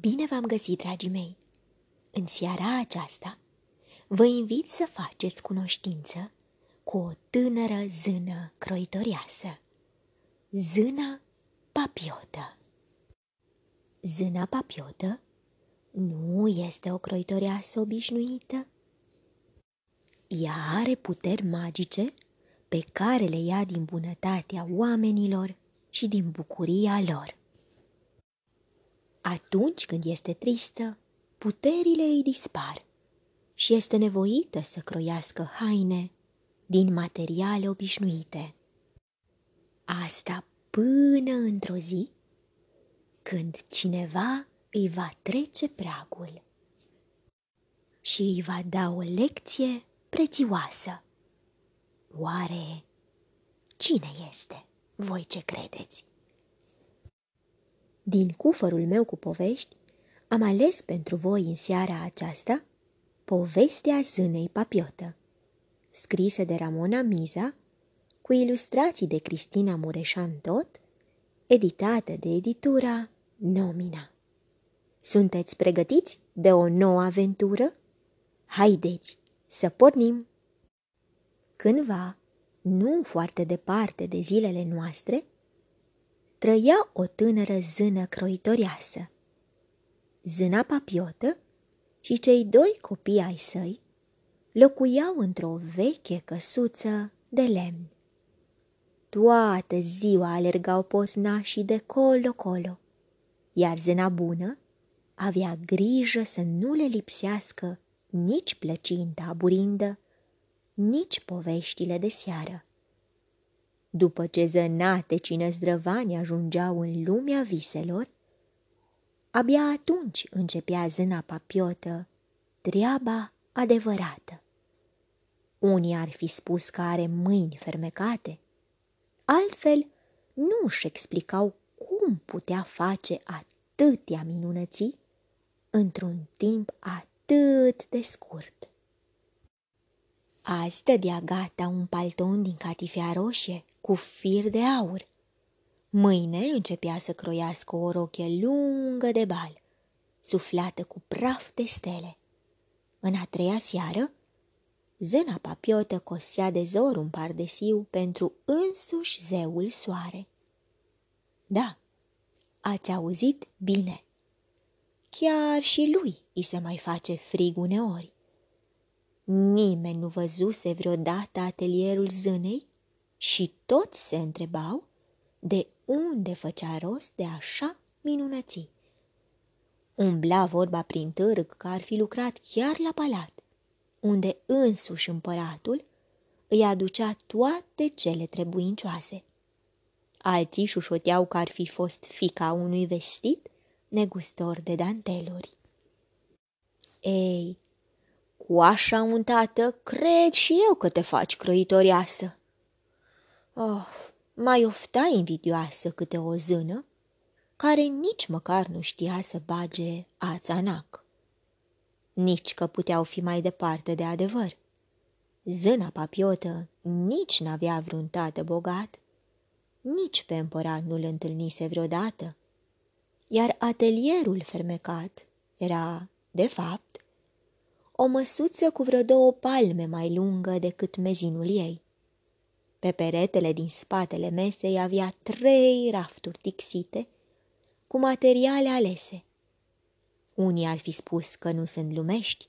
Bine v-am găsit, dragii mei! În seara aceasta vă invit să faceți cunoștință cu o tânără zână croitorioasă, zâna papiotă. Zâna papiotă nu este o croitorioasă obișnuită. Ea are puteri magice pe care le ia din bunătatea oamenilor și din bucuria lor. Atunci când este tristă, puterile îi dispar și este nevoită să croiască haine din materiale obișnuite. Asta până într-o zi când cineva îi va trece pragul și îi va da o lecție prețioasă. Oare cine este? Voi ce credeți? Din cufărul meu cu povești, am ales pentru voi în seara aceasta povestea zânei papiotă, scrisă de Ramona Miza, cu ilustrații de Cristina Mureșan tot, editată de editura Nomina. Sunteți pregătiți de o nouă aventură? Haideți să pornim! Cândva, nu foarte departe de zilele noastre, trăia o tânără zână croitorioasă. Zâna papiotă și cei doi copii ai săi locuiau într-o veche căsuță de lemn. Toată ziua alergau posnașii de colo-colo, iar zâna bună avea grijă să nu le lipsească nici plăcinta aburindă, nici poveștile de seară. După ce zănatecii năzdrăvani ajungeau în lumea viselor, abia atunci începea zâna papiotă treaba adevărată. Unii ar fi spus că are mâini fermecate, altfel nu își explicau cum putea face atâtea minunății într-un timp atât de scurt. Azi dădea gata un palton din catifea roșie cu fir de aur. Mâine începea să croiască o rochie lungă de bal, suflată cu praf de stele. În a treia seară, zâna papiotă cosea de zor un pardesiu pentru însuși zeul soare. Da, ați auzit bine. Chiar și lui îi se mai face frig uneori. Nimeni nu văzuse vreodată atelierul zânei și toți se întrebau de unde făcea rost de așa minunății. Umbla vorba prin târg că ar fi lucrat chiar la palat, unde însuși împăratul îi aducea toate cele trebuincioase. Alții șușoteau că ar fi fost fica unui vestit negustor de danteluri. Ei, cu așa un tată, cred și eu că te faci croitorioasă. Oh, mai ofta invidioasă câte o zână, care nici măcar nu știa să bage ațanac. Nici că puteau fi mai departe de adevăr. Zâna papiotă nici n-avea vreun tată bogat, nici pe împărat nu-l întâlnise vreodată, iar atelierul fermecat era, de fapt, o măsuță cu vreo două palme mai lungă decât mezinul ei. Pe peretele din spatele mesei avea trei rafturi tixite cu materiale alese. Unii ar fi spus că nu sunt lumești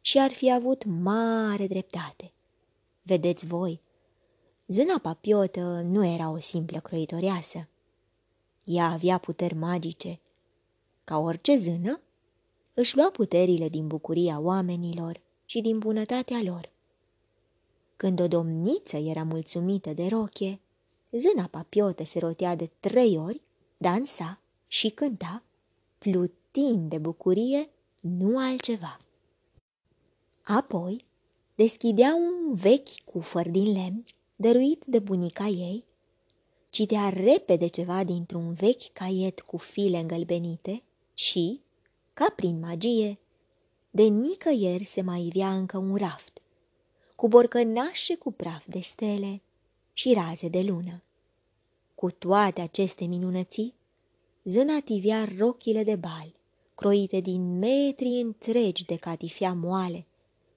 și ar fi avut mare dreptate. Vedeți voi, zâna papiotă nu era o simplă croitoreasă. Ea avea puteri magice. Ca orice zână, își lua puterile din bucuria oamenilor și din bunătatea lor. Când o domniță era mulțumită de rochie, zâna papiotă se rotea de trei ori, dansa și cânta, plutind de bucurie, nu altceva. Apoi deschidea un vechi cufăr din lemn, dăruit de bunica ei, citea repede ceva dintr-un vechi caiet cu file îngălbenite și, ca prin magie, de nicăieri se mai ivea încă un raft, cu borcănașe cu praf de stele și raze de lună. Cu toate aceste minunății, zâna tivea rochile de bal, croite din metri întregi de catifea moale,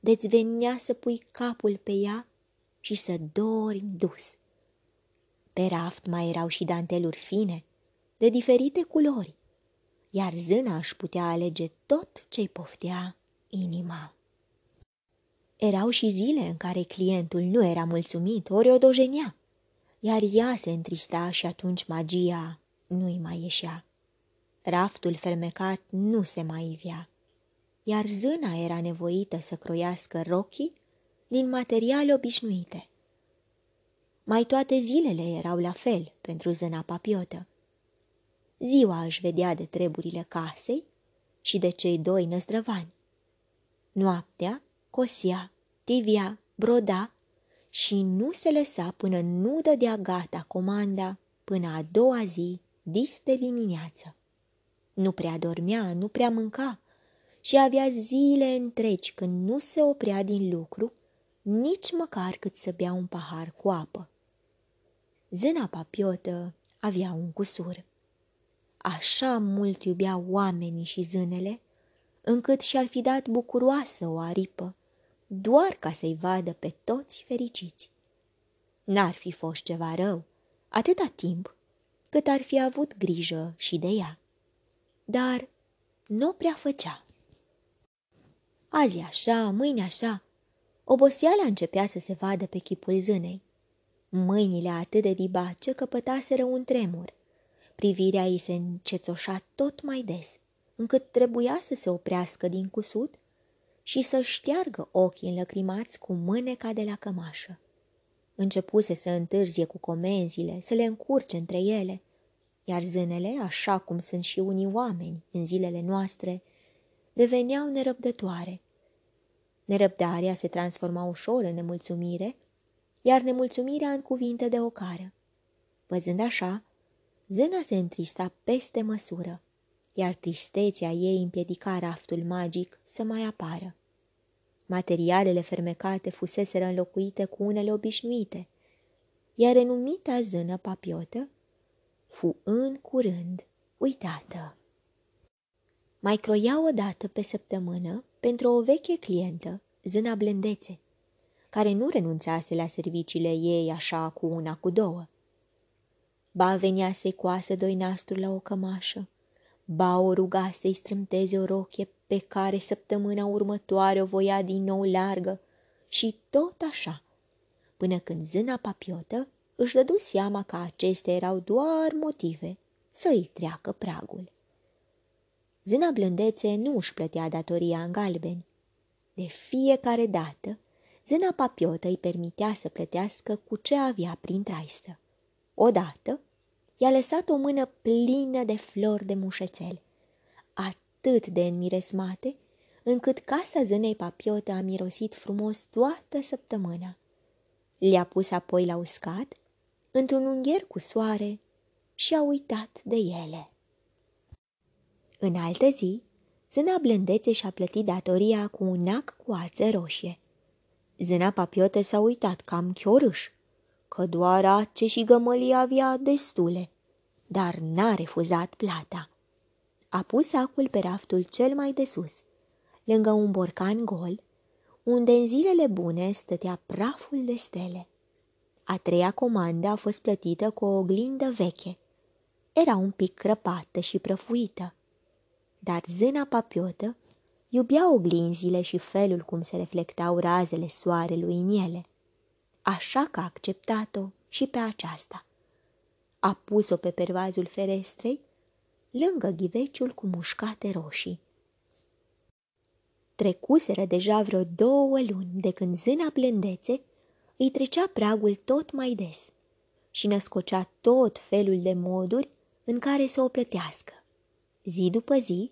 de-ți venea să pui capul pe ea și să dori dus. Pe raft mai erau și danteluri fine, de diferite culori, iar zâna își putea alege tot ce-i poftea inima. Erau și zile în care clientul nu era mulțumit, ori o dojenia, iar ea se întrista și atunci magia nu-i mai ieșea. Raftul fermecat nu se mai ivea, iar zâna era nevoită să croiască rochii din materiale obișnuite. Mai toate zilele erau la fel pentru zâna papiotă. Ziua își vedea de treburile casei și de cei doi năzdrăvani. Noaptea cosea, tivia, broda și nu se lăsa până nu dădea gata comanda până a doua zi, dis de dimineață. Nu prea dormea, nu prea mânca și avea zile întregi când nu se oprea din lucru, nici măcar cât să bea un pahar cu apă. Zâna papiotă avea un cusur. Așa mult iubea oamenii și zânele, încât și-ar fi dat bucuroasă o aripă, doar ca să-i vadă pe toți fericiți. N-ar fi fost ceva rău, atâta timp cât ar fi avut grijă și de ea. Dar nu prea făcea. Azi așa, mâine așa, oboseala începea să se vadă pe chipul zânei. Mâinile atât de dibace că pătaseră un tremur. Privirea ei se încețoșa tot mai des, încât trebuia să se oprească din cusut și să șteargă ochii înlăcrimați cu mâneca de la cămașă. Începuse să întârzie cu comenzile, să le încurce între ele, iar zânele, așa cum sunt și unii oameni în zilele noastre, deveneau nerăbdătoare. Nerăbdarea se transforma ușor în nemulțumire, iar nemulțumirea în cuvinte de ocară. Văzând așa, zâna se întrista peste măsură, iar tristețea ei împiedica raftul magic să mai apară. Materialele fermecate fuseseră înlocuite cu unele obișnuite, iar renumita zână papiotă fu în curând uitată. Mai croia o dată pe săptămână pentru o veche clientă, zâna Blendețe, care nu renunțase la serviciile ei așa cu una cu două. Ba venea să-i coasă doi nasturi la o cămașă, ba o ruga să-i strâmteze o rochie pe care săptămâna următoare o voia din nou largă și tot așa, până când zâna papiotă își dădu seama că acestea erau doar motive să îi treacă pragul. Zâna blândețe nu își plătea datoria în galbeni. De fiecare dată, zâna papiotă îi permitea să plătească cu ce avea prin traistă. Odată, i-a lăsat o mână plină de flori de mușețel, atât de înmiresmate, încât casa zânei papiotă a mirosit frumos toată săptămâna. Le-a pus apoi la uscat, într-un ungher cu soare, și a uitat de ele. În altă zi, zâna blândețe și-a plătit datoria cu un nac cu ață roșie. Zâna papiotă s-a uitat cam chiorâș, că doar ace și gămălii avea destule, dar n-a refuzat plata. A pus sacul pe raftul cel mai de sus, lângă un borcan gol, unde în zilele bune stătea praful de stele. A treia comandă a fost plătită cu o oglindă veche. Era un pic crăpată și prăfuită, dar zâna papiotă iubea oglinzile și felul cum se reflectau razele soarelui în ele. Așa că a acceptat-o și pe aceasta. A pus-o pe pervazul ferestrei, lângă ghiveciul cu mușcate roșii. Trecuseră deja vreo două luni de când zâna blândețe îi trecea pragul tot mai des și născocea tot felul de moduri în care să o plătească. Zi după zi,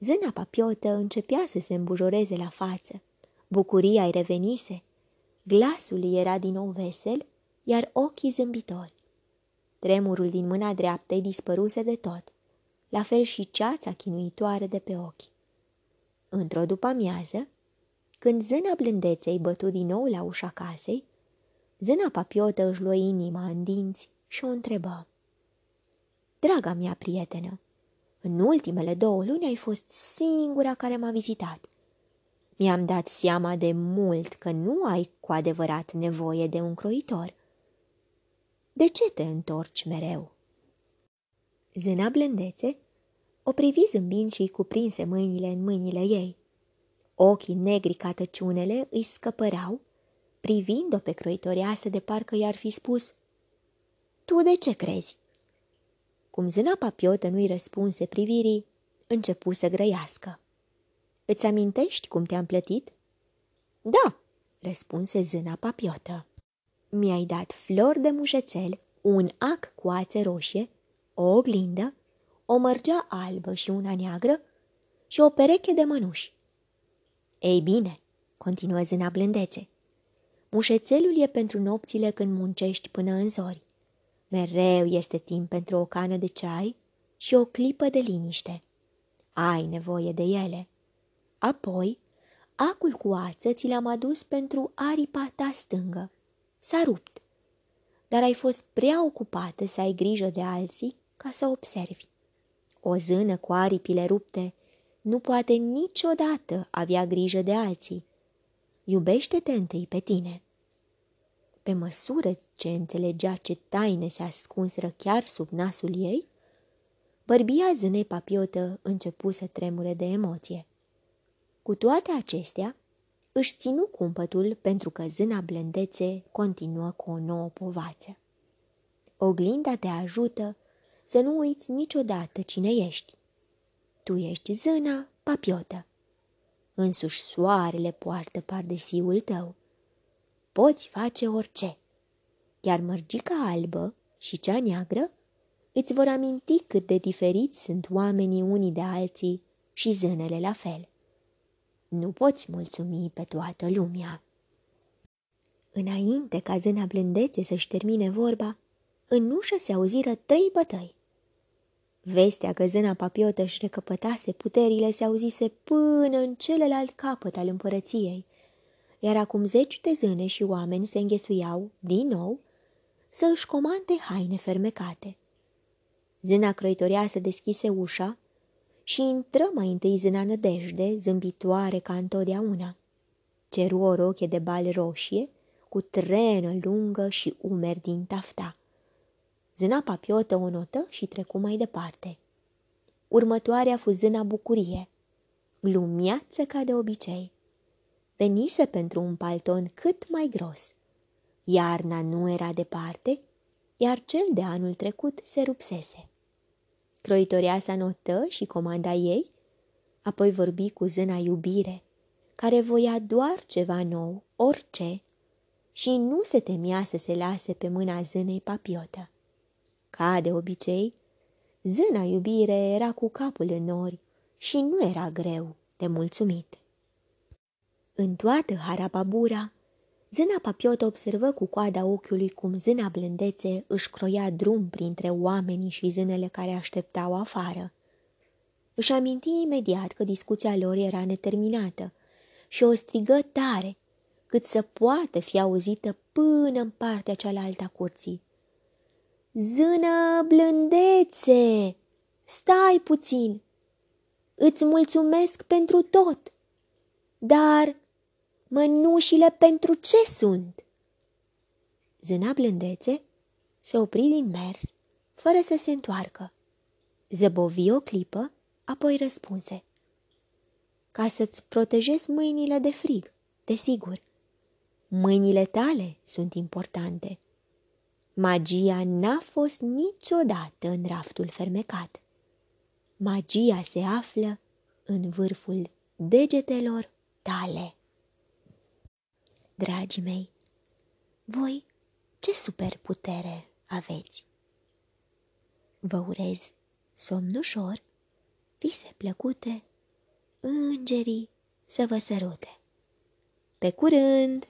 zâna papiotă începea să se îmbujoreze la față, bucuria îi revenise, glasul era din nou vesel, iar ochii zâmbitori. Tremurul din mâna dreaptă îi dispăruse de tot, la fel și ceața chinuitoare de pe ochi. Într-o după-amiază, când zâna blândeței bătu din nou la ușa casei, zâna papiotă își luă inima în dinți și o întrebă. Draga mea prietenă, În ultimele două luni ai fost singura care m-a vizitat. Mi-am dat seama de mult că nu ai cu adevărat nevoie de un croitor. De ce te întorci mereu? Zâna blândețe o privi zâmbind și cuprinse mâinile în mâinile ei. Ochii negri ca tăciunele îi scăpărau, privind-o pe croitoreasă de parcă i-ar fi spus Tu de ce crezi? Cum zâna papiotă nu-i răspunse privirii, începu să grăiască. Îți amintești cum te-am plătit? Da, răspunse zâna papiotă. Mi-ai dat flori de mușețel, un ac cu ațe roșie, o oglindă, o mărgea albă și una neagră și o pereche de mănuși. Ei bine, continuă zâna blândețe, mușețelul e pentru nopțile când muncești până în zori. Mereu este timp pentru o cană de ceai și o clipă de liniște. Ai nevoie de ele. Apoi, acul cu ață ți l-am adus pentru aripa ta stângă. S-a rupt, dar ai fost prea ocupată să ai grijă de alții ca să observi. O zână cu aripile rupte nu poate niciodată avea grijă de alții. Iubește-te întâi pe tine. Pe măsură ce înțelegea ce taine se ascunseră chiar sub nasul ei, bărbia zânei papiotă începu să tremure de emoție. Cu toate acestea, își ținu cumpătul pentru că zâna blândețe continuă cu o nouă povață. Oglinda te ajută să nu uiți niciodată cine ești. Tu ești zâna papiotă. Însuși soarele poartă pardesiul tău. Poți face orice. Iar mărgica albă și cea neagră îți vor aminti cât de diferiți sunt oamenii unii de alții și zânele la fel. Nu poți mulțumi pe toată lumea. Înainte ca zâna blândețe să-și termine vorba, în ușă se auziră trei bătăi. Vestea că zâna papiotă își recăpătase puterile se auzise până în celălalt capăt al împărăției, iar acum zeci de zâne și oameni se înghesuiau, din nou, să își comande haine fermecate. Zâna croitoreasă deschise ușa și intră mai întâi zâna nădejde, zâmbitoare ca întotdeauna. Ceru o roche de bal roșie, cu trenă lungă și umeri din tafta. Zâna papiotă o notă și trecu mai departe. Următoarea fu zâna bucurie, glumiață ca de obicei. Venise pentru un palton cât mai gros. Iarna nu era departe, iar cel de anul trecut se rupsese. Croitoria sa notă și comanda ei, apoi vorbi cu zâna iubire, care voia doar ceva nou, orice, și nu se temea să se lase pe mâna zânei papiotă. Ca de obicei, zâna iubire era cu capul în nori și nu era greu de mulțumit. În toată harababura, zâna papiotă observă cu coada ochiului cum zâna blândețe își croia drum printre oamenii și zânele care așteptau afară. Își aminti imediat că discuția lor era neterminată și o strigă tare, cât să poată fi auzită până în partea cealaltă a curții. Zână blândețe, stai puțin, îți mulțumesc pentru tot, dar mănușile pentru ce sunt? Zâna blândețe se opri din mers, fără să se întoarcă. Zăbovi o clipă, apoi răspunse. Ca să-ți protejezi mâinile de frig, desigur. Mâinile tale sunt importante. Magia n-a fost niciodată în raftul fermecat. Magia se află în vârful degetelor tale. Dragii mei, voi ce superputere aveți? Vă urez somn ușor, vise plăcute, îngerii să vă sărute. Pe curând!